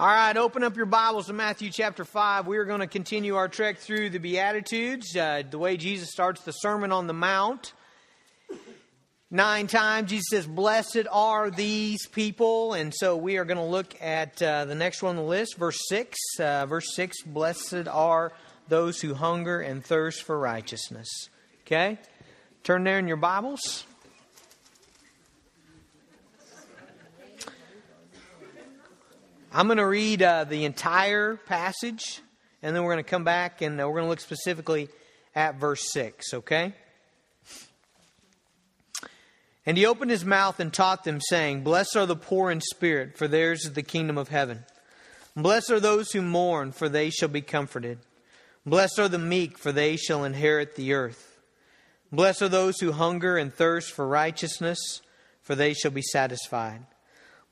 All right, open up your Bibles to Matthew chapter 5. We are going to continue our trek through the Beatitudes, uh, the way Jesus starts the Sermon on the Mount. Nine times Jesus says, Blessed are these people. And so we are going to look at uh, the next one on the list, verse 6. Uh, verse 6 Blessed are those who hunger and thirst for righteousness. Okay? Turn there in your Bibles. I'm going to read uh, the entire passage, and then we're going to come back and uh, we're going to look specifically at verse 6, okay? And he opened his mouth and taught them, saying, Blessed are the poor in spirit, for theirs is the kingdom of heaven. Blessed are those who mourn, for they shall be comforted. Blessed are the meek, for they shall inherit the earth. Blessed are those who hunger and thirst for righteousness, for they shall be satisfied.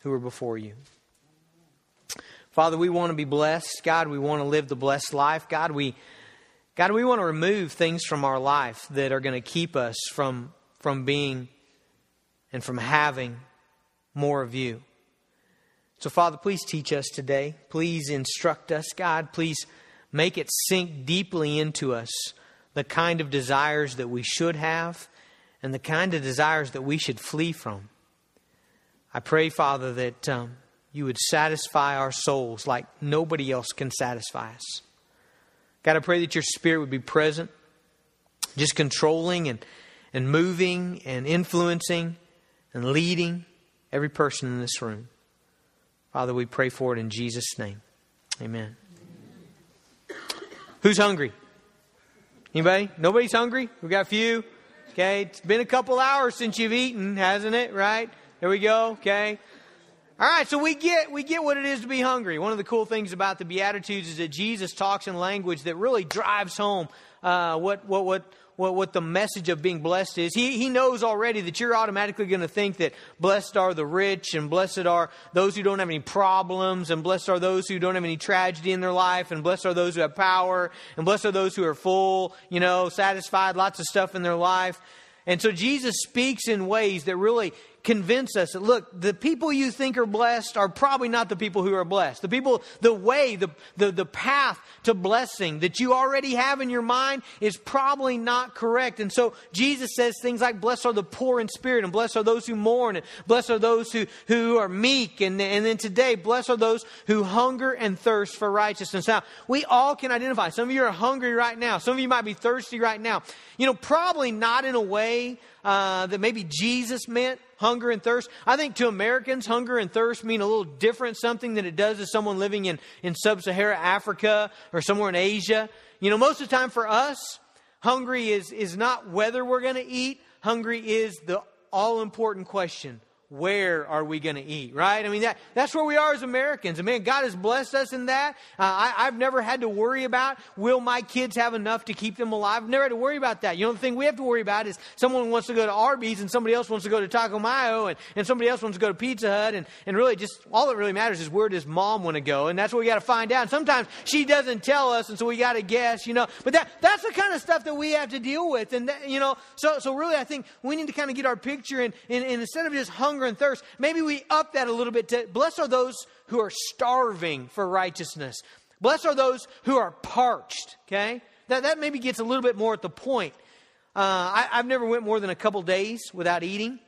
who are before you. Father, we want to be blessed. God, we want to live the blessed life. God, we God, we want to remove things from our life that are going to keep us from, from being and from having more of you. So, Father, please teach us today. Please instruct us, God. Please make it sink deeply into us the kind of desires that we should have and the kind of desires that we should flee from. I pray, Father, that um, you would satisfy our souls like nobody else can satisfy us. God, I pray that your Spirit would be present, just controlling and, and moving and influencing and leading every person in this room. Father, we pray for it in Jesus' name. Amen. Who's hungry? Anybody? Nobody's hungry? We got a few. Okay, it's been a couple hours since you've eaten, hasn't it? Right? There we go. Okay. All right, so we get we get what it is to be hungry. One of the cool things about the Beatitudes is that Jesus talks in language that really drives home uh, what what what what, what the message of being blessed is. He, he knows already that you're automatically going to think that blessed are the rich and blessed are those who don't have any problems and blessed are those who don't have any tragedy in their life and blessed are those who have power and blessed are those who are full, you know, satisfied, lots of stuff in their life. And so Jesus speaks in ways that really convince us that, look, the people you think are blessed are probably not the people who are blessed. The people, the way, the, the, the path to blessing that you already have in your mind is probably not correct. And so Jesus says things like, blessed are the poor in spirit, and blessed are those who mourn, and blessed are those who, who are meek. And, and then today, blessed are those who hunger and thirst for righteousness. Now, we all can identify. Some of you are hungry right now. Some of you might be thirsty right now. You know, probably not in a way uh, that maybe Jesus meant hunger and thirst. I think to Americans, hunger and thirst mean a little different something than it does to someone living in, in sub Saharan Africa or somewhere in Asia. You know, most of the time for us, hungry is, is not whether we're going to eat, hungry is the all important question where are we going to eat, right? I mean, that, that's where we are as Americans. I mean, God has blessed us in that. Uh, I, I've never had to worry about, will my kids have enough to keep them alive? I've never had to worry about that. You know, the thing we have to worry about is someone wants to go to Arby's and somebody else wants to go to Taco Mayo and, and somebody else wants to go to Pizza Hut. And, and really just all that really matters is where does mom want to go? And that's what we got to find out. And sometimes she doesn't tell us, and so we got to guess, you know. But that, that's the kind of stuff that we have to deal with. And, that, you know, so, so really I think we need to kind of get our picture and, and, and instead of just hungry hunger and thirst. Maybe we up that a little bit to blessed are those who are starving for righteousness. Blessed are those who are parched. Okay? That, that maybe gets a little bit more at the point. Uh, I, have never went more than a couple days without eating.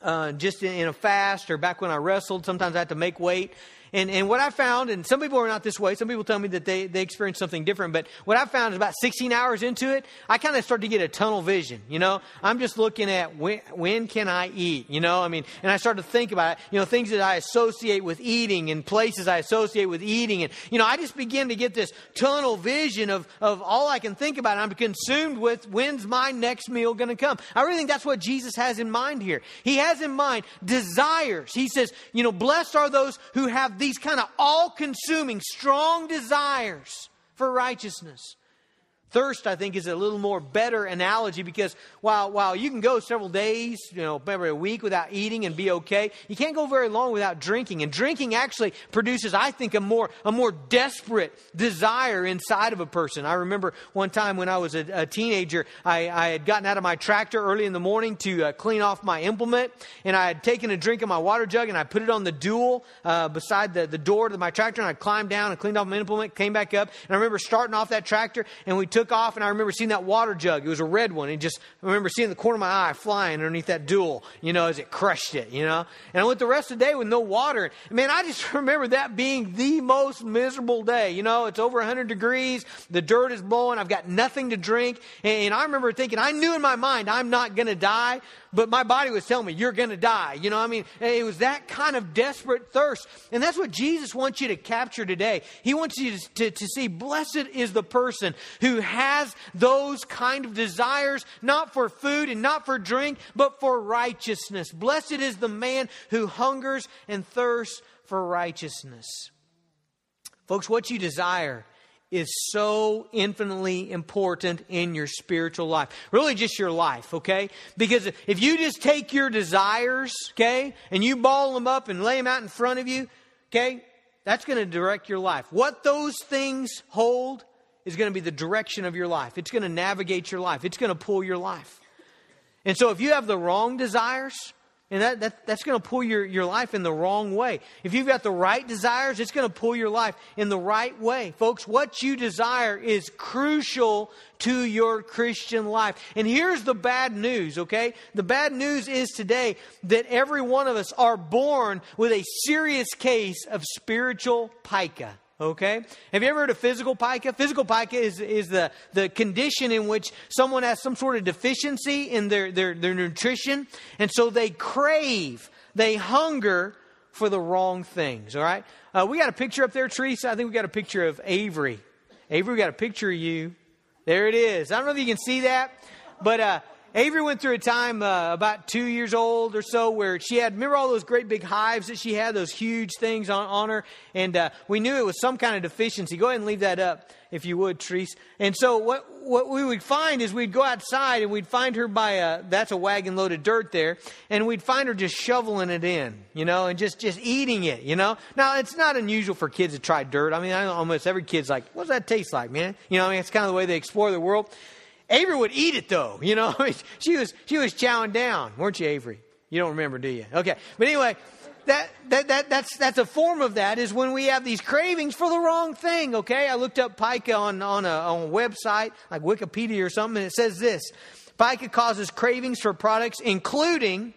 Uh, just in, in, a fast or back when I wrestled, sometimes I had to make weight. And, and what I found, and some people are not this way, some people tell me that they, they experience something different, but what I found is about 16 hours into it, I kind of start to get a tunnel vision, you know? I'm just looking at when, when can I eat, you know? I mean, and I start to think about it, you know, things that I associate with eating and places I associate with eating. And, you know, I just begin to get this tunnel vision of, of all I can think about. I'm consumed with when's my next meal going to come. I really think that's what Jesus has in mind here. He has in mind desires. He says, you know, blessed are those who have these kind of all consuming, strong desires for righteousness. Thirst, I think, is a little more better analogy because while, while you can go several days, you know, maybe a week without eating and be okay, you can't go very long without drinking. And drinking actually produces, I think, a more, a more desperate desire inside of a person. I remember one time when I was a, a teenager, I, I had gotten out of my tractor early in the morning to uh, clean off my implement, and I had taken a drink of my water jug and I put it on the dual uh, beside the, the door to my tractor, and I climbed down and cleaned off my implement, came back up, and I remember starting off that tractor, and we took took off, and I remember seeing that water jug. It was a red one. And just, I remember seeing the corner of my eye flying underneath that dual, you know, as it crushed it, you know. And I went the rest of the day with no water. Man, I just remember that being the most miserable day. You know, it's over 100 degrees. The dirt is blowing. I've got nothing to drink. And I remember thinking, I knew in my mind, I'm not going to die but my body was telling me, you're going to die. You know, I mean, it was that kind of desperate thirst. And that's what Jesus wants you to capture today. He wants you to, to, to see, blessed is the person who has those kind of desires, not for food and not for drink, but for righteousness. Blessed is the man who hungers and thirsts for righteousness. Folks, what you desire is so infinitely important in your spiritual life. Really, just your life, okay? Because if you just take your desires, okay, and you ball them up and lay them out in front of you, okay, that's going to direct your life. What those things hold is going to be the direction of your life. It's going to navigate your life, it's going to pull your life. And so if you have the wrong desires, and that, that, that's going to pull your, your life in the wrong way. If you've got the right desires, it's going to pull your life in the right way. Folks, what you desire is crucial to your Christian life. And here's the bad news, okay? The bad news is today that every one of us are born with a serious case of spiritual pica. Okay? Have you ever heard of physical pica? Physical pica is, is the, the condition in which someone has some sort of deficiency in their, their, their nutrition, and so they crave, they hunger for the wrong things, all right? Uh, we got a picture up there, Teresa. I think we got a picture of Avery. Avery, we got a picture of you. There it is. I don't know if you can see that, but uh, Avery went through a time uh, about two years old or so where she had, remember all those great big hives that she had, those huge things on, on her? And uh, we knew it was some kind of deficiency. Go ahead and leave that up if you would, Treese. And so what, what we would find is we'd go outside and we'd find her by a, that's a wagon load of dirt there, and we'd find her just shoveling it in, you know, and just, just eating it, you know. Now, it's not unusual for kids to try dirt. I mean, I almost every kid's like, what does that taste like, man? You know, I mean, it's kind of the way they explore the world. Avery would eat it though, you know. she was she was chowing down, weren't you, Avery? You don't remember, do you? Okay, but anyway, that, that, that, that's, that's a form of that is when we have these cravings for the wrong thing, okay? I looked up pica on, on, a, on a website like Wikipedia or something, and it says this Pica causes cravings for products including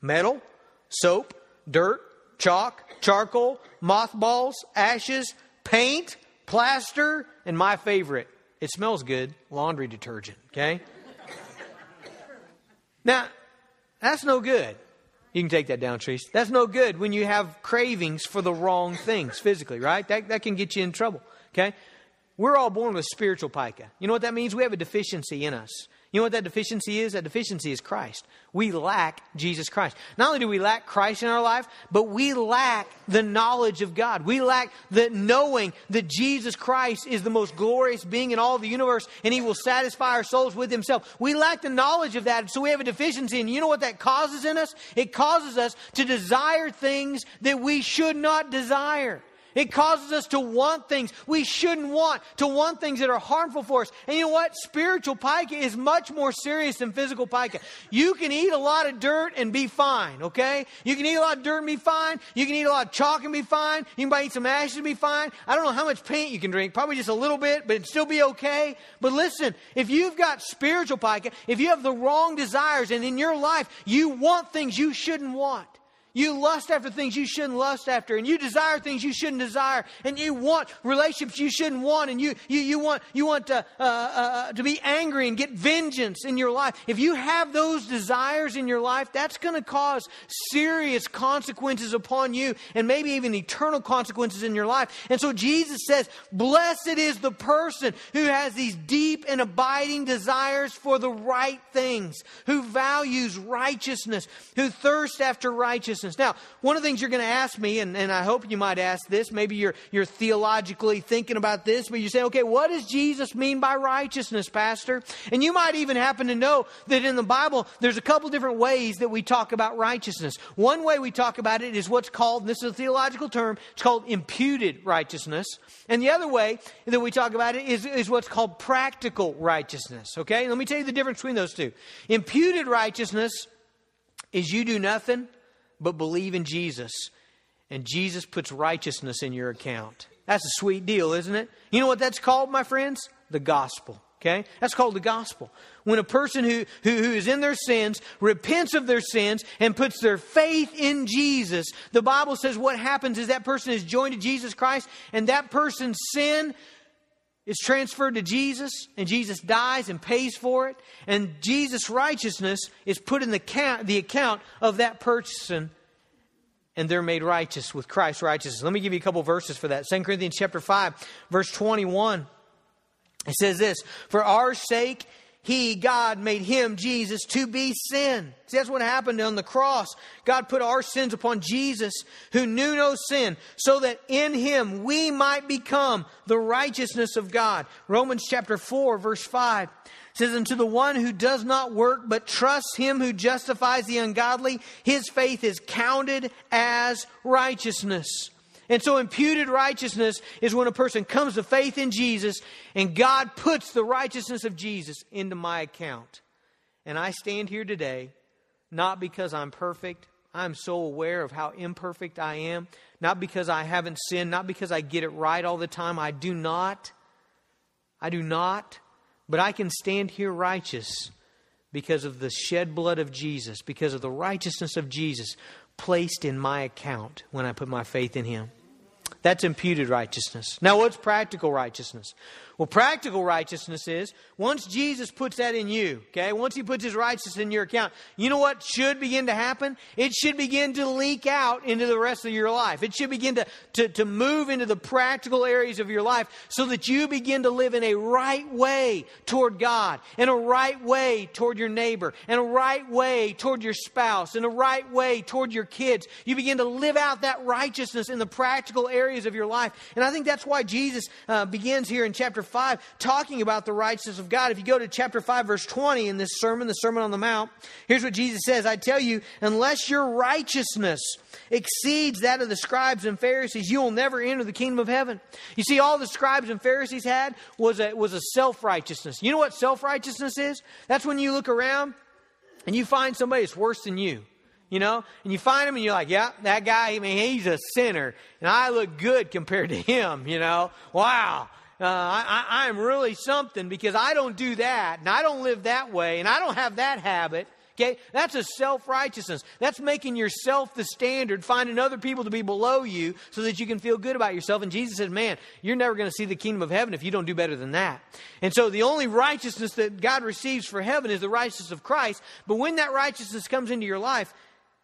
metal, soap, dirt, chalk, charcoal, mothballs, ashes, paint, plaster, and my favorite, it smells good. Laundry detergent, okay? now, that's no good. You can take that down, Trees. That's no good when you have cravings for the wrong things physically, right? That, that can get you in trouble, okay? We're all born with spiritual pica. You know what that means? We have a deficiency in us. You know what that deficiency is? That deficiency is Christ. We lack Jesus Christ. Not only do we lack Christ in our life, but we lack the knowledge of God. We lack the knowing that Jesus Christ is the most glorious being in all the universe and he will satisfy our souls with himself. We lack the knowledge of that, so we have a deficiency. And you know what that causes in us? It causes us to desire things that we should not desire. It causes us to want things we shouldn't want, to want things that are harmful for us. And you know what? Spiritual pica is much more serious than physical pica. You can eat a lot of dirt and be fine, okay? You can eat a lot of dirt and be fine. You can eat a lot of chalk and be fine. You can eat some ashes and be fine. I don't know how much paint you can drink, probably just a little bit, but it'd still be okay. But listen, if you've got spiritual pica, if you have the wrong desires and in your life you want things you shouldn't want, you lust after things you shouldn't lust after, and you desire things you shouldn't desire, and you want relationships you shouldn't want, and you, you, you want, you want to, uh, uh, to be angry and get vengeance in your life. If you have those desires in your life, that's going to cause serious consequences upon you, and maybe even eternal consequences in your life. And so Jesus says, Blessed is the person who has these deep and abiding desires for the right things, who values righteousness, who thirsts after righteousness Now, one of the things you're going to ask me, and, and I hope you might ask this, maybe you're, you're theologically thinking about this, but you say, okay, what does Jesus mean by righteousness, Pastor? And you might even happen to know that in the Bible, there's a couple different ways that we talk about righteousness. One way we talk about it is what's called, this is a theological term, it's called imputed righteousness. And the other way that we talk about it is, is what's called practical righteousness. Okay? Let me tell you the difference between those two. Imputed righteousness is you do nothing but believe in Jesus, and Jesus puts righteousness in your account. That's a sweet deal, isn't it? You know what that's called, my friends? The gospel. Okay? That's called the gospel. When a person who, who, who is in their sins repents of their sins and puts their faith in Jesus, the Bible says what happens is that person is joined to Jesus Christ and that person's sin is transferred to Jesus and Jesus dies and pays for it. And Jesus' righteousness is put in the, count, the account of that person and they're made righteous with Christ's righteousness. Let me give you a couple verses for that. 2 Corinthians chapter 5, verse 21. It says this, For our sake, he, God, made him, Jesus, to be sin. See, that's what happened on the cross. God put our sins upon Jesus, who knew no sin, so that in him we might become the righteousness of God. Romans chapter 4, verse 5 says, And to the one who does not work, but trusts him who justifies the ungodly, his faith is counted as righteousness. And so imputed righteousness is when a person comes to faith in Jesus and God puts the righteousness of Jesus into my account. And I stand here today not because I'm perfect. I'm so aware of how imperfect I am. Not because I haven't sinned. Not because I get it right all the time. I do not. I do not. But I can stand here righteous because of the shed blood of Jesus, because of the righteousness of Jesus placed in my account when I put my faith in Him. That's imputed righteousness. Now, what's practical righteousness? Well, practical righteousness is once Jesus puts that in you, okay, once he puts his righteousness in your account, you know what should begin to happen? It should begin to leak out into the rest of your life. It should begin to, to, to move into the practical areas of your life so that you begin to live in a right way toward God, in a right way toward your neighbor, in a right way toward your spouse, in a right way toward your kids. You begin to live out that righteousness in the practical areas of your life. And I think that's why Jesus uh, begins here in chapter 5 talking about the righteousness of God. If you go to chapter 5, verse 20 in this sermon, the Sermon on the Mount, here's what Jesus says I tell you, unless your righteousness exceeds that of the scribes and Pharisees, you will never enter the kingdom of heaven. You see, all the scribes and Pharisees had was a, was a self righteousness. You know what self righteousness is? That's when you look around and you find somebody that's worse than you you know, and you find him and you're like, yeah, that guy, I mean, he's a sinner, and I look good compared to him, you know. Wow uh, I, I, am really something because I don't do that and I don't live that way and I don't have that habit. Okay, that's a self righteousness. That's making yourself the standard, finding other people to be below you so that you can feel good about yourself. And Jesus said, Man, you're never going to see the kingdom of heaven if you don't do better than that. And so the only righteousness that God receives for heaven is the righteousness of Christ. But when that righteousness comes into your life,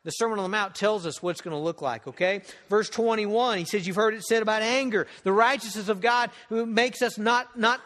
the Sermon on the Mount tells us what it's going to look like, okay? Verse 21, he says, You've heard it said about anger. The righteousness of God who makes us not, not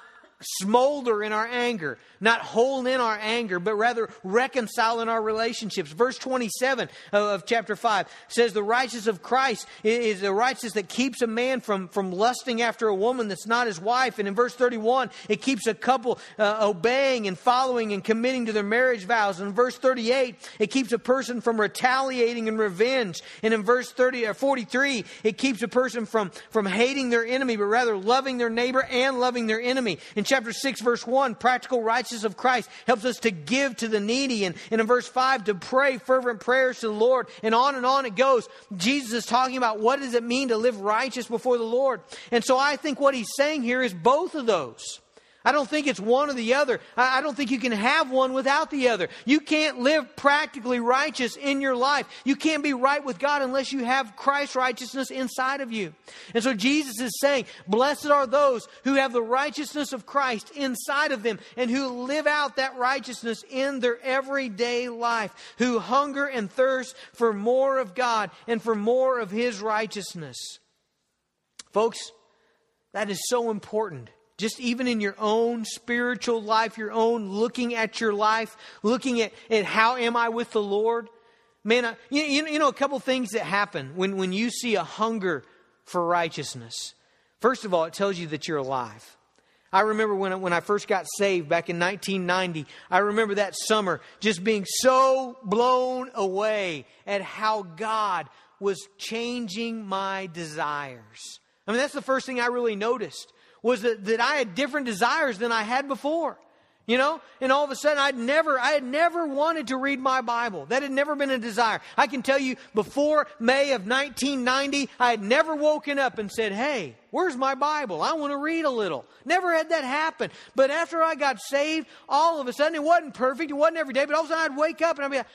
smolder in our anger, not hold in our anger, but rather reconcile in our relationships. Verse 27 of chapter 5 says, The righteousness of Christ is the righteousness that keeps a man from, from lusting after a woman that's not his wife. And in verse 31, it keeps a couple uh, obeying and following and committing to their marriage vows. And in verse 38, it keeps a person from retaliating and revenge. And in verse 30 or uh, 43, it keeps a person from, from hating their enemy, but rather loving their neighbor and loving their enemy. In chapter 6, verse 1, practical righteousness of Christ helps us to give to the needy. And, and in verse 5, to pray fervent prayers to the Lord. And on and on it goes. Jesus is talking about what does it mean to live righteous before the Lord. And so I think what he's saying here is both of those. I don't think it's one or the other. I don't think you can have one without the other. You can't live practically righteous in your life. You can't be right with God unless you have Christ's righteousness inside of you. And so Jesus is saying, Blessed are those who have the righteousness of Christ inside of them and who live out that righteousness in their everyday life, who hunger and thirst for more of God and for more of His righteousness. Folks, that is so important just even in your own spiritual life, your own looking at your life, looking at, at how am I with the Lord, Man, I, you, you know, a couple things that happen when, when you see a hunger for righteousness. First of all, it tells you that you're alive. I remember when, when I first got saved back in 1990, I remember that summer just being so blown away at how God was changing my desires. I mean, that's the first thing I really noticed was that, that I had different desires than I had before. You know, and all of a sudden I'd never, I had never wanted to read my Bible. That had never been a desire. I can tell you before May of 1990, I had never woken up and said, Hey, where's my Bible? I want to read a little. Never had that happen. But after I got saved, all of a sudden it wasn't perfect. It wasn't every day, but all of a sudden I'd wake up and I'd be like,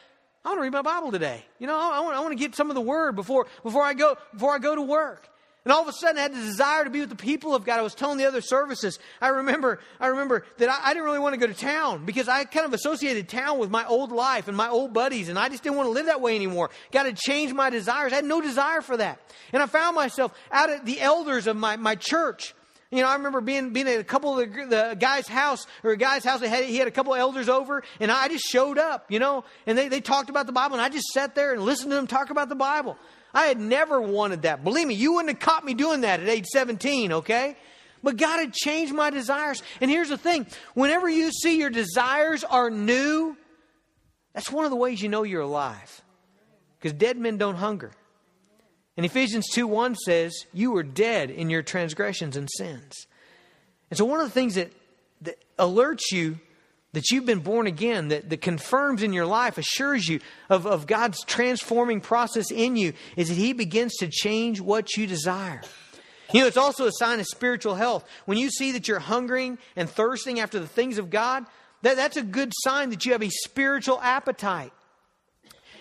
I want to read my Bible today. You know, I want, I want to get some of the word before, before I go, before I go to work. And all of a sudden I had the desire to be with the people of God. I was telling the other services, I remember, I remember that I, I, didn't really want to go to town because I kind of associated town with my old life and my old buddies and I just didn't want to live that way anymore. Got to change my desires. I had no desire for that. And I found myself out at the elders of my, my church. You know, I remember being being at a couple of the, the guy's house or a guy's house. Had, he had a couple of elders over, and I just showed up. You know, and they, they talked about the Bible, and I just sat there and listened to them talk about the Bible. I had never wanted that. Believe me, you wouldn't have caught me doing that at age 17, okay? But God had changed my desires. And here's the thing whenever you see your desires are new, that's one of the ways you know you're alive. Because dead men don't hunger. And Ephesians 2 1 says, You were dead in your transgressions and sins. And so, one of the things that, that alerts you that you've been born again, that, that confirms in your life, assures you of, of God's transforming process in you, is that He begins to change what you desire. You know, it's also a sign of spiritual health. When you see that you're hungering and thirsting after the things of God, that, that's a good sign that you have a spiritual appetite.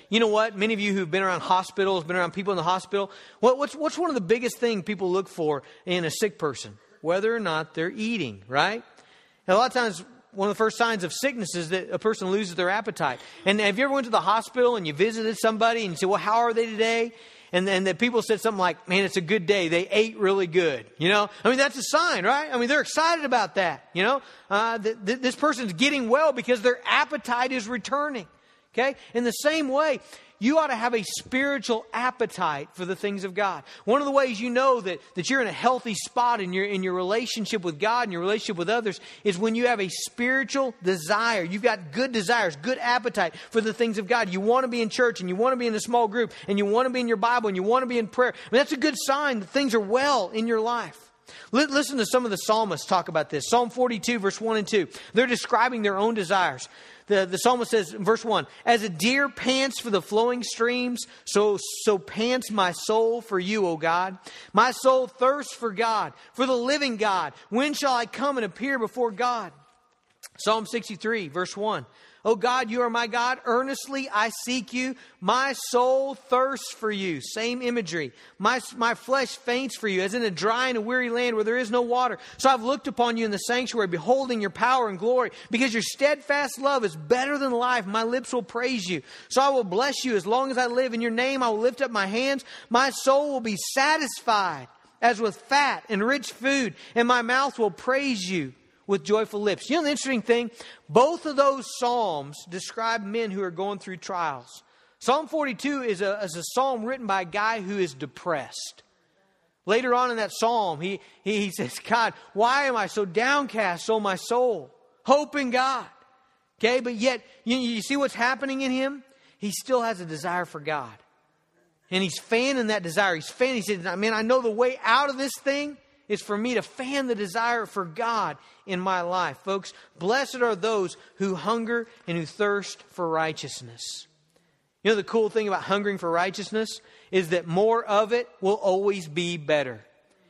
You know what? Many of you who've been around hospitals, been around people in the hospital, what, what's, what's one of the biggest things people look for in a sick person? Whether or not they're eating, right? And a lot of times one of the first signs of sickness is that a person loses their appetite. And have you ever went to the hospital and you visited somebody and you say, well, how are they today? And then the people said something like, man, it's a good day. They ate really good. You know, I mean, that's a sign, right? I mean, they're excited about that. You know, uh, th- th- this person's getting well because their appetite is returning. Okay. In the same way, you ought to have a spiritual appetite for the things of God. One of the ways you know that, that you're in a healthy spot in your, in your relationship with God and your relationship with others is when you have a spiritual desire. You've got good desires, good appetite for the things of God. You want to be in church and you want to be in a small group and you want to be in your Bible and you want to be in prayer. I mean, that's a good sign that things are well in your life. Listen to some of the psalmists talk about this. Psalm 42, verse 1 and 2. They're describing their own desires the, the psalmist says in verse 1 As a deer pants for the flowing streams, so, so pants my soul for you, O God. My soul thirsts for God, for the living God. When shall I come and appear before God? Psalm 63, verse 1. Oh God, you are my God. Earnestly I seek you. My soul thirsts for you. Same imagery. My, my flesh faints for you, as in a dry and a weary land where there is no water. So I've looked upon you in the sanctuary, beholding your power and glory, because your steadfast love is better than life. My lips will praise you. So I will bless you as long as I live. In your name I will lift up my hands. My soul will be satisfied as with fat and rich food, and my mouth will praise you with joyful lips. You know the interesting thing? Both of those Psalms describe men who are going through trials. Psalm 42 is a, is a psalm written by a guy who is depressed. Later on in that psalm, he, he, he says, God, why am I so downcast, oh my soul? Hope in God. Okay, but yet, you, you see what's happening in him? He still has a desire for God. And he's fanning that desire. He's fanning. He says, Man, I know the way out of this thing is for me to fan the desire for God in my life. Folks, blessed are those who hunger and who thirst for righteousness. You know, the cool thing about hungering for righteousness is that more of it will always be better.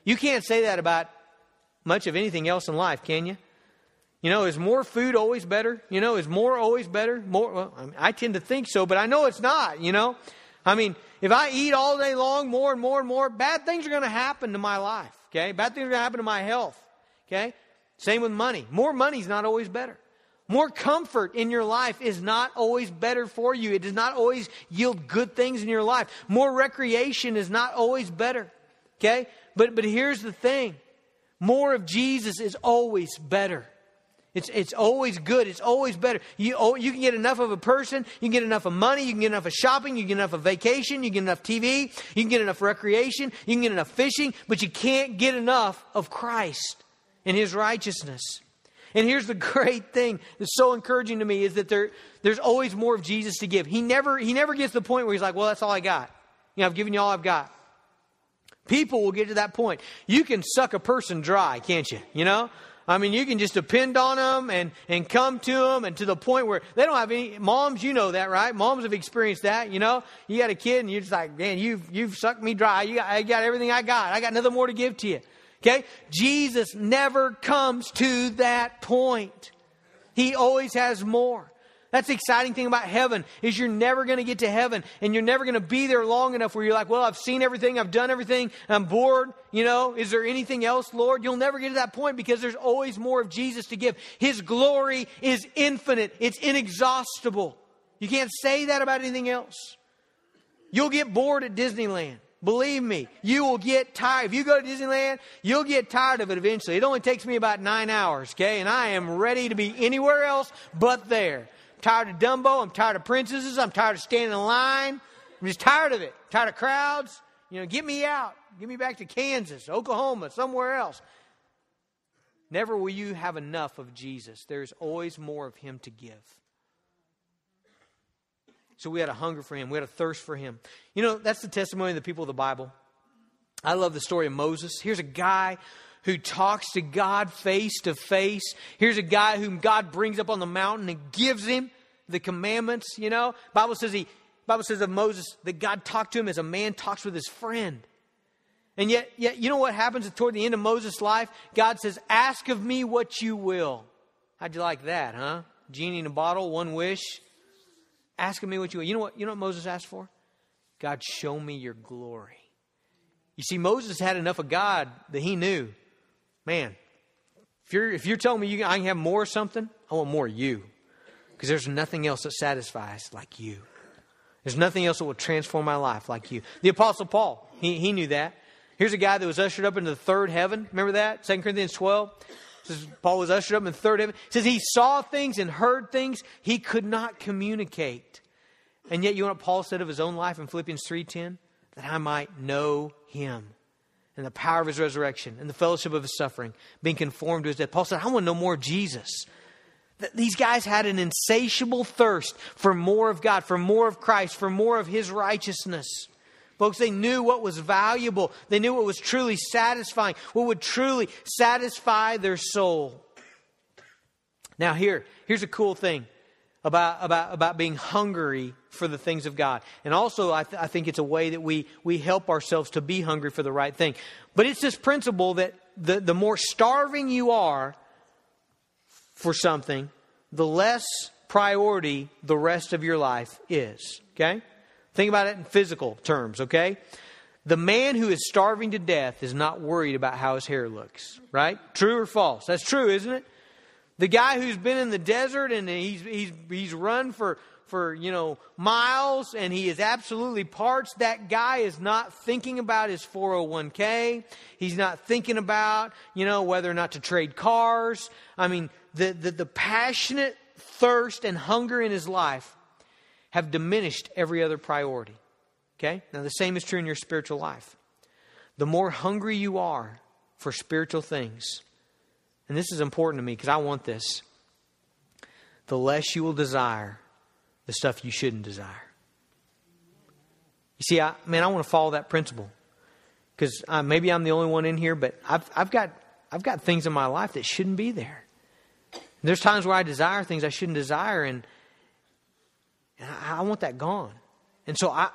You can't say that about much of anything else in life, can you? You know, is more food always better? You know, is more always better? More, well, I, mean, I tend to think so, but I know it's not, you know? I mean, if I eat all day long, more and more and more, bad things are going to happen to my life. Okay? Bad things are going to happen to my health. Okay? Same with money. More money is not always better. More comfort in your life is not always better for you. It does not always yield good things in your life. More recreation is not always better. Okay? But, but here's the thing more of Jesus is always better. It's, it's always good. It's always better. You, oh, you can get enough of a person. You can get enough of money. You can get enough of shopping. You can get enough of vacation. You can get enough TV. You can get enough recreation. You can get enough fishing. But you can't get enough of Christ and His righteousness. And here's the great thing that's so encouraging to me is that there, there's always more of Jesus to give. He never, he never gets to the point where he's like, well, that's all I got. You know, I've given you all I've got. People will get to that point. You can suck a person dry, can't you? You know? I mean, you can just depend on them and, and come to them and to the point where they don't have any, moms, you know that, right? Moms have experienced that, you know? You got a kid and you're just like, man, you've, you've sucked me dry. You got, I got everything I got. I got nothing more to give to you. Okay? Jesus never comes to that point. He always has more. That's the exciting thing about heaven is you're never going to get to heaven and you're never going to be there long enough where you're like, well, I've seen everything, I've done everything, I'm bored, you know, is there anything else, Lord? You'll never get to that point because there's always more of Jesus to give. His glory is infinite. It's inexhaustible. You can't say that about anything else. You'll get bored at Disneyland. Believe me, you will get tired. If you go to Disneyland, you'll get tired of it eventually. It only takes me about nine hours, okay? And I am ready to be anywhere else but there tired of Dumbo. I'm tired of princesses. I'm tired of standing in line. I'm just tired of it. Tired of crowds. You know, get me out. Get me back to Kansas, Oklahoma, somewhere else. Never will you have enough of Jesus. There's always more of Him to give. So we had a hunger for Him. We had a thirst for Him. You know, that's the testimony of the people of the Bible. I love the story of Moses. Here's a guy who talks to God face to face. Here's a guy whom God brings up on the mountain and gives him the commandments, you know. Bible says he Bible says of Moses that God talked to him as a man talks with his friend. And yet, yet you know what happens toward the end of Moses' life? God says, Ask of me what you will. How'd you like that, huh? Genie in a bottle, one wish. Ask of me what you will. You know what, you know what Moses asked for? God, show me your glory. You see, Moses had enough of God that he knew man, if you're, if you're telling me you, I can have more of something, I want more of you. Because there's nothing else that satisfies like you. There's nothing else that will transform my life like you. The Apostle Paul, he, he knew that. Here's a guy that was ushered up into the third heaven. Remember that? 2 Corinthians 12. Says Paul was ushered up in the third heaven. It says he saw things and heard things he could not communicate. And yet you know what Paul said of his own life in Philippians 3:10? That I might know him and the power of his resurrection and the fellowship of his suffering, being conformed to his death. Paul said, I want to know more Jesus. These guys had an insatiable thirst for more of God, for more of Christ, for more of his righteousness. Folks, they knew what was valuable. They knew what was truly satisfying, what would truly satisfy their soul. Now, here, here's a cool thing about, about, about being hungry for the things of God. And also, I, th- I think it's a way that we, we help ourselves to be hungry for the right thing. But it's this principle that the, the more starving you are for something, the less priority the rest of your life is. Okay? Think about it in physical terms, okay? The man who is starving to death is not worried about how his hair looks, right? True or false? That's true, isn't it? The guy who's been in the desert and he's, he's, he's run for, for, you know, miles and he is absolutely parched, that guy is not thinking about his 401k. He's not thinking about, you know, whether or not to trade cars. I mean, the, the, the passionate thirst and hunger in his life have diminished every other priority. Okay? Now, the same is true in your spiritual life. The more hungry you are for spiritual things, and this is important to me because I want this, the less you will desire the stuff you shouldn't desire. You see, I man, I want to follow that principle because uh, maybe I'm the only one in here, but I've I've got I've got things in my life that shouldn't be there. There's times where I desire things I shouldn't desire, and, and I, I want that gone. And so I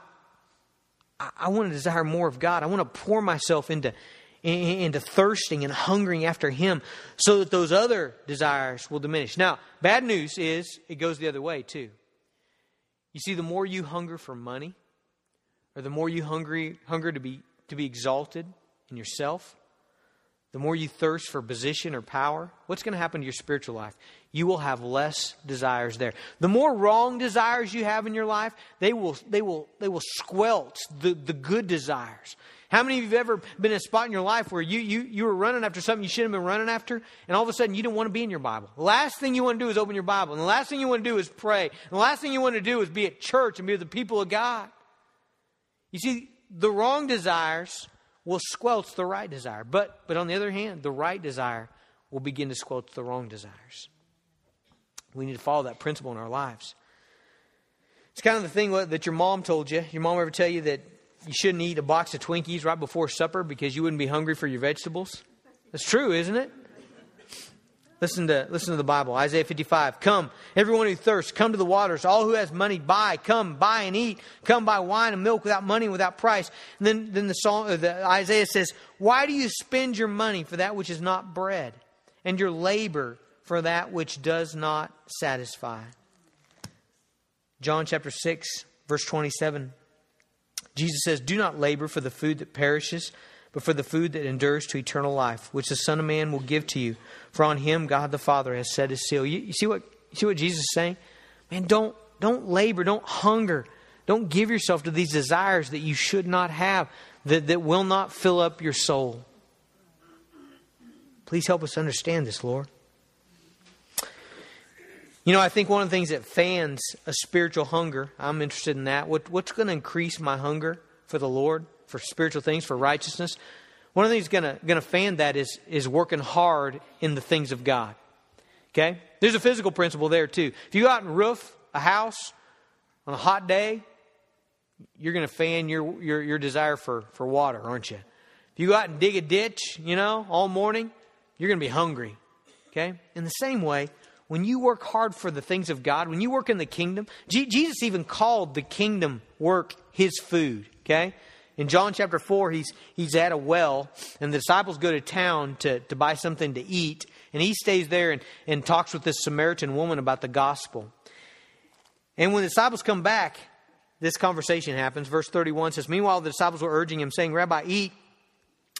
I, I want to desire more of God. I want to pour myself into into thirsting and hungering after Him so that those other desires will diminish. Now, bad news is it goes the other way too. You see, the more you hunger for money, or the more you hungry, hunger to be, to be exalted in yourself, the more you thirst for position or power, what's going to happen to your spiritual life? You will have less desires there. The more wrong desires you have in your life, they will, they will, they will squelch the, the good desires. How many of you have ever been in a spot in your life where you, you, you were running after something you shouldn't have been running after, and all of a sudden you didn't want to be in your Bible? The last thing you want to do is open your Bible, and the last thing you want to do is pray, and the last thing you want to do is be at church and be with the people of God. You see, the wrong desires will squelch the right desire. But, but on the other hand, the right desire will begin to squelch the wrong desires. We need to follow that principle in our lives. It's kind of the thing that your mom told you. Your mom ever tell you that you shouldn't eat a box of Twinkies right before supper because you wouldn't be hungry for your vegetables? That's true, isn't it? Listen to, listen to the Bible. Isaiah 55. Come, everyone who thirsts, come to the waters. All who has money, buy. Come, buy and eat. Come, buy wine and milk without money without price. And then, then the, song, uh, the Isaiah says, Why do you spend your money for that which is not bread, and your labor for that which does not satisfy? John chapter 6, verse 27. Jesus says, Do not labor for the food that perishes but for the food that endures to eternal life, which the Son of Man will give to you. For on him God the Father has set his seal. You, you see what you see what Jesus is saying? Man, don't don't labor, don't hunger, don't give yourself to these desires that you should not have, that, that will not fill up your soul. Please help us understand this, Lord. You know, I think one of the things that fans a spiritual hunger, I'm interested in that. What, what's going to increase my hunger for the Lord? for spiritual things, for righteousness. One of the things going to going to fan that is is working hard in the things of God. Okay, there's a physical principle there too. If you go out and roof a house on a hot day, you're going to fan your, your your desire for for water, aren't you? If you go out and dig a ditch, you know, all morning, you're going to be hungry. Okay, in the same way. When you work hard for the things of God, when you work in the kingdom, Jesus even called the kingdom work his food. Okay? In John chapter 4, he's, he's at a well, and the disciples go to town to, to buy something to eat, and he stays there and, and talks with this Samaritan woman about the gospel. And when the disciples come back, this conversation happens. Verse 31 says, Meanwhile, the disciples were urging him, saying, Rabbi, eat.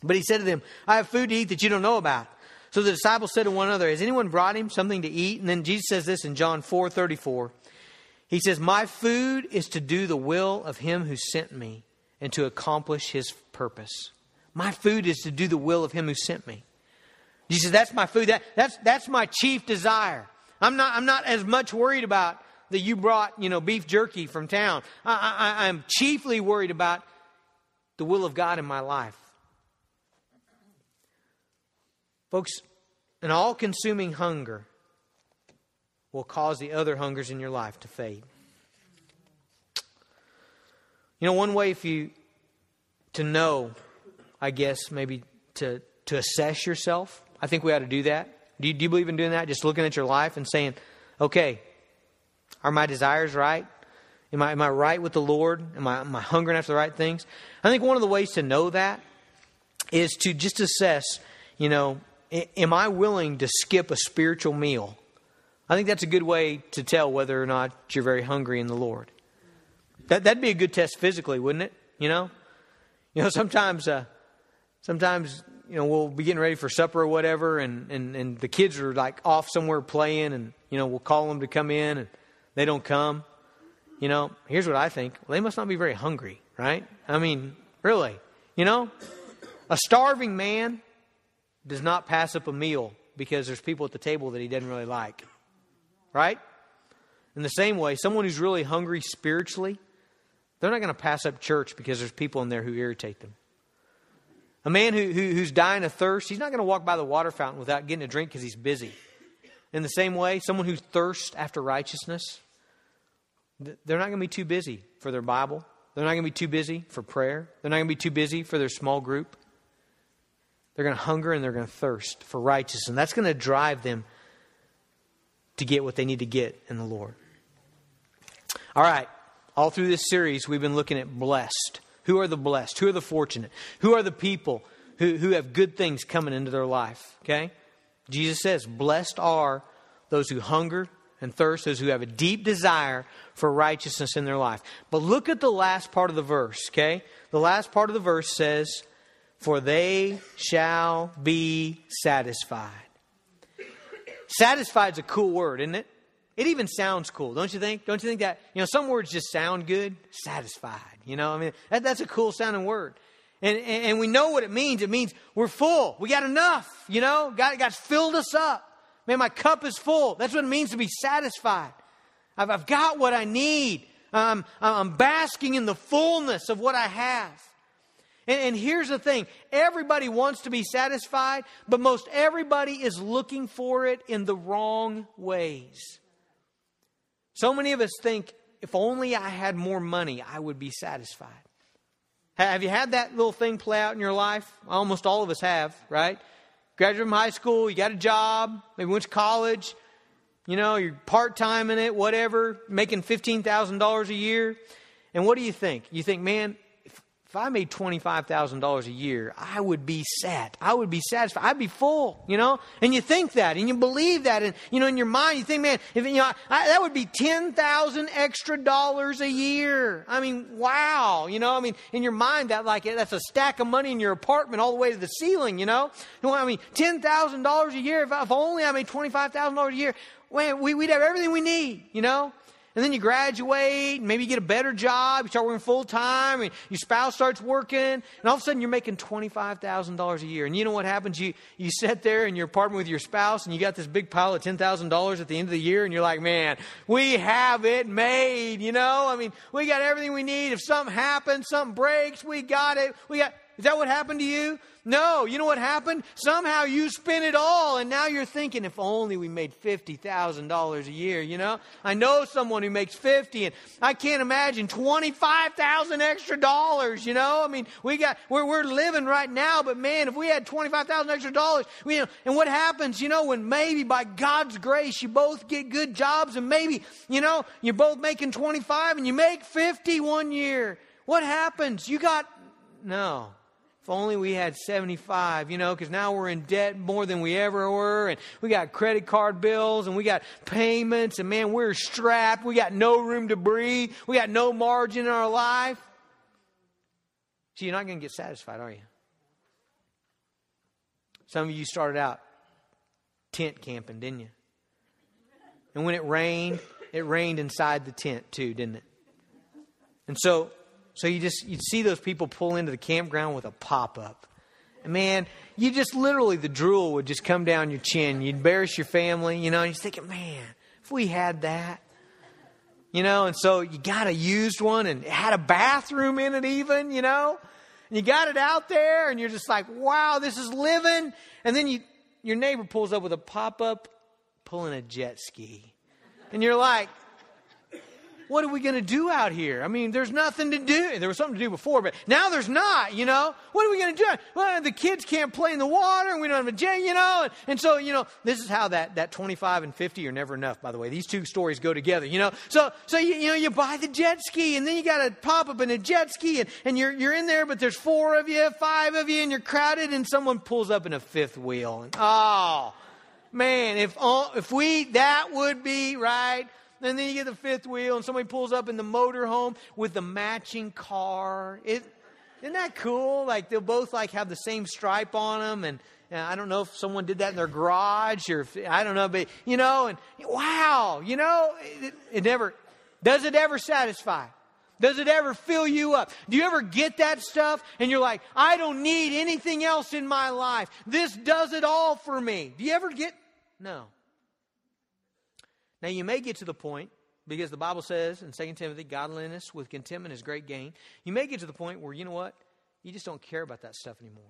But he said to them, I have food to eat that you don't know about. So the disciples said to one another, Has anyone brought him something to eat? And then Jesus says this in John 4 34. He says, My food is to do the will of him who sent me and to accomplish his purpose. My food is to do the will of him who sent me. Jesus, That's my food. That, that's, that's my chief desire. I'm not, I'm not as much worried about that you brought, you know, beef jerky from town. I, I, I'm chiefly worried about the will of God in my life. Folks, an all consuming hunger will cause the other hungers in your life to fade. You know, one way if you to know, I guess, maybe to to assess yourself, I think we ought to do that. Do you, do you believe in doing that? Just looking at your life and saying, okay, are my desires right? Am I, am I right with the Lord? Am I, am I hungering after the right things? I think one of the ways to know that is to just assess, you know, am I willing to skip a spiritual meal? I think that's a good way to tell whether or not you're very hungry in the Lord. That, that'd be a good test physically, wouldn't it? You know? You know, sometimes, uh, sometimes, you know, we'll be getting ready for supper or whatever, and, and, and the kids are like off somewhere playing, and, you know, we'll call them to come in, and they don't come. You know, here's what I think. Well, they must not be very hungry, right? I mean, really. You know, a starving man does not pass up a meal because there's people at the table that he doesn't really like. Right? In the same way, someone who's really hungry spiritually, they're not going to pass up church because there's people in there who irritate them. A man who, who, who's dying of thirst, he's not going to walk by the water fountain without getting a drink because he's busy. In the same way, someone who thirsts after righteousness, they're not going to be too busy for their Bible. They're not going to be too busy for prayer. They're not going to be too busy for their small group. They're going to hunger and they're going to thirst for righteousness. And that's going to drive them to get what they need to get in the Lord. All right. All through this series, we've been looking at blessed. Who are the blessed? Who are the fortunate? Who are the people who, who have good things coming into their life? Okay? Jesus says, Blessed are those who hunger and thirst, those who have a deep desire for righteousness in their life. But look at the last part of the verse, okay? The last part of the verse says, For they shall be satisfied. Satisfied is a cool word, isn't it? It even sounds cool, don't you think? Don't you think that, you know, some words just sound good? Satisfied, you know, I mean, that, that's a cool sounding word. And, and, and we know what it means. It means we're full. We got enough, you know? God, God's filled us up. Man, my cup is full. That's what it means to be satisfied. I've, I've got what I need. Um, I'm basking in the fullness of what I have. And, and here's the thing everybody wants to be satisfied, but most everybody is looking for it in the wrong ways. So many of us think if only I had more money, I would be satisfied. Have you had that little thing play out in your life? Almost all of us have, right? Graduated from high school, you got a job, maybe went to college, you know, you're part time in it, whatever, making $15,000 a year. And what do you think? You think, man, if I made $25,000 a year, I would be set. I would be satisfied. I'd be full, you know? And you think that and you believe that. And, you know, in your mind, you think, man, if, you know, I, that would be 10,000 extra dollars a year. I mean, wow. You know, I mean, in your mind, that like, that's a stack of money in your apartment all the way to the ceiling, you know? I mean, $10,000 a year. If, if only I made $25,000 a year, man, we, we'd have everything we need, you know? And then you graduate, maybe you get a better job, you start working full time, and your spouse starts working, and all of a sudden you're making $25,000 a year. And you know what happens? You, you sit there in your apartment with your spouse, and you got this big pile of $10,000 at the end of the year, and you're like, man, we have it made, you know? I mean, we got everything we need. If something happens, something breaks, we got it. We got, is that what happened to you? No, you know what happened? Somehow you spent it all, and now you're thinking, if only we made $50,000 a year, you know? I know someone who makes 50, and I can't imagine 25,000 extra dollars, you know? I mean, we got, we're, we're living right now, but man, if we had 25,000 extra dollars, you know, and what happens, you know, when maybe by God's grace you both get good jobs, and maybe, you know, you're both making 25 and you make 50 one year. What happens? You got, no. If only we had 75, you know, because now we're in debt more than we ever were, and we got credit card bills, and we got payments, and man, we're strapped. We got no room to breathe. We got no margin in our life. See, you're not going to get satisfied, are you? Some of you started out tent camping, didn't you? And when it rained, it rained inside the tent too, didn't it? And so so you just you'd see those people pull into the campground with a pop up. And man, you just literally the drool would just come down your chin. You'd embarrass your family, you know, and you're thinking, man, if we had that. You know, and so you got a used one and it had a bathroom in it even, you know. And you got it out there and you're just like, wow, this is living. And then you your neighbor pulls up with a pop up pulling a jet ski. And you're like, what are we going to do out here? I mean, there's nothing to do. There was something to do before, but now there's not, you know? What are we going to do? Well, the kids can't play in the water and we don't have a jet, you know? And, and, so, you know, this is how that, that 25 and 50 are never enough, by the way. These two stories go together, you know? So, so you, you know, you buy the jet ski and then you got to pop up in a jet ski and, and you're, you're in there, but there's four of you, five of you, and you're crowded and someone pulls up in a fifth wheel. And, oh, man, if, if we, that would be right and then you get the fifth wheel, and somebody pulls up in the motorhome with the matching car. It, isn't that cool? Like they'll both like have the same stripe on them, and, and I don't know if someone did that in their garage or if, I don't know, but you know, and wow, you know, it, it never does it ever satisfy. Does it ever fill you up? Do you ever get that stuff and you're like, I don't need anything else in my life. This does it all for me. Do you ever get? No. Now, you may get to the point, because the Bible says in 2 Timothy, godliness with contentment is great gain. You may get to the point where, you know what? You just don't care about that stuff anymore.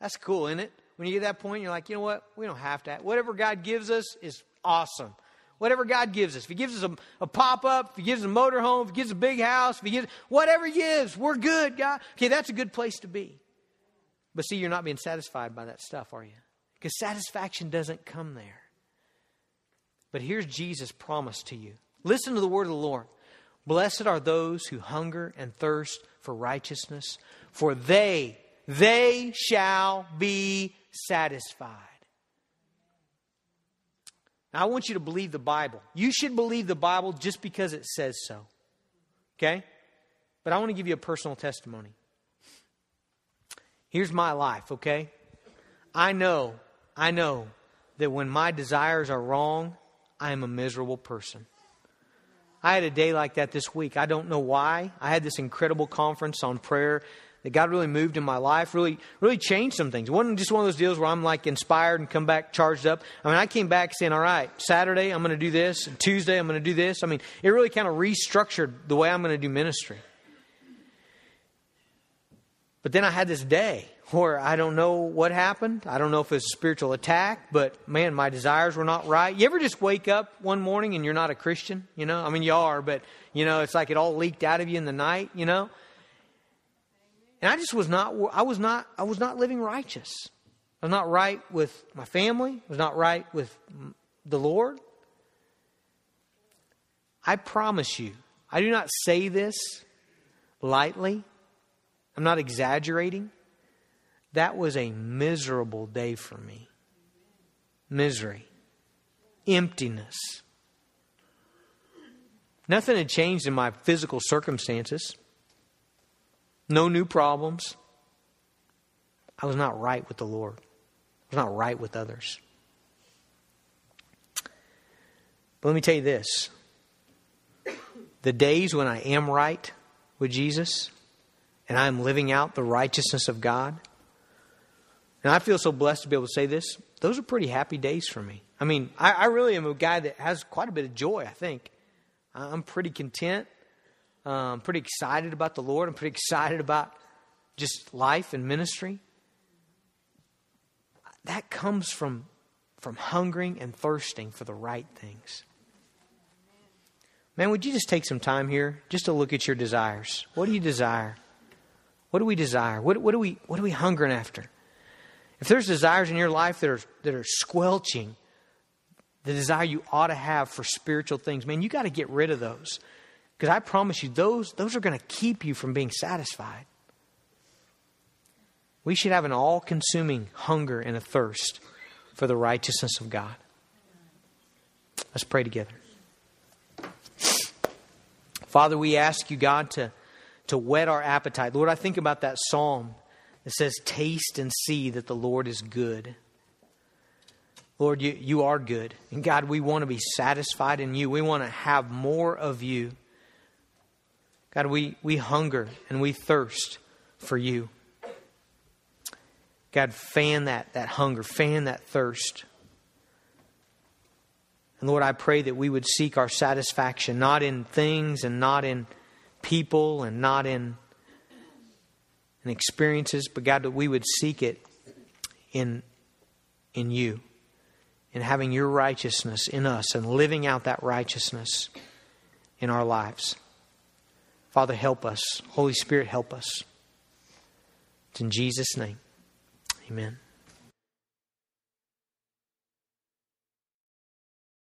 That's cool, isn't it? When you get that point, you're like, you know what? We don't have to. Whatever God gives us is awesome. Whatever God gives us. If He gives us a, a pop up, if He gives us a motorhome, if He gives us a big house, if He gives whatever He gives, we're good, God. Okay, that's a good place to be. But see, you're not being satisfied by that stuff, are you? Because satisfaction doesn't come there. But here's Jesus' promise to you listen to the word of the Lord. Blessed are those who hunger and thirst for righteousness, for they, they shall be satisfied. Now, I want you to believe the Bible. You should believe the Bible just because it says so. Okay? But I want to give you a personal testimony. Here's my life, okay? I know, I know that when my desires are wrong, I am a miserable person. I had a day like that this week. I don't know why. I had this incredible conference on prayer that God really moved in my life, really, really changed some things. It wasn't just one of those deals where I'm like inspired and come back charged up. I mean, I came back saying, all right, Saturday I'm going to do this, Tuesday I'm going to do this. I mean, it really kind of restructured the way I'm going to do ministry. But then I had this day where I don't know what happened. I don't know if it's a spiritual attack, but man, my desires were not right. You ever just wake up one morning and you're not a Christian? You know, I mean, you are, but you know, it's like it all leaked out of you in the night. You know, and I just was not. I was not. I was not living righteous. I was not right with my family. I was not right with the Lord. I promise you, I do not say this lightly. I'm not exaggerating. That was a miserable day for me. Misery, emptiness. Nothing had changed in my physical circumstances, no new problems. I was not right with the Lord, I was not right with others. But let me tell you this the days when I am right with Jesus, and I'm living out the righteousness of God. And I feel so blessed to be able to say this. Those are pretty happy days for me. I mean, I, I really am a guy that has quite a bit of joy, I think. I'm pretty content. I'm um, pretty excited about the Lord. I'm pretty excited about just life and ministry. That comes from, from hungering and thirsting for the right things. Man, would you just take some time here just to look at your desires? What do you desire? What do we desire? What, what, are we, what are we hungering after? If there's desires in your life that are, that are squelching the desire you ought to have for spiritual things, man, you got to get rid of those. Because I promise you, those, those are going to keep you from being satisfied. We should have an all consuming hunger and a thirst for the righteousness of God. Let's pray together. Father, we ask you, God, to to whet our appetite. Lord, I think about that psalm that says, Taste and see that the Lord is good. Lord, you, you are good. And God, we want to be satisfied in you. We want to have more of you. God, we, we hunger and we thirst for you. God, fan that, that hunger, fan that thirst. And Lord, I pray that we would seek our satisfaction not in things and not in people and not in, in experiences, but God, that we would seek it in, in you, in having your righteousness in us and living out that righteousness in our lives. Father, help us. Holy Spirit, help us. It's in Jesus' name. Amen.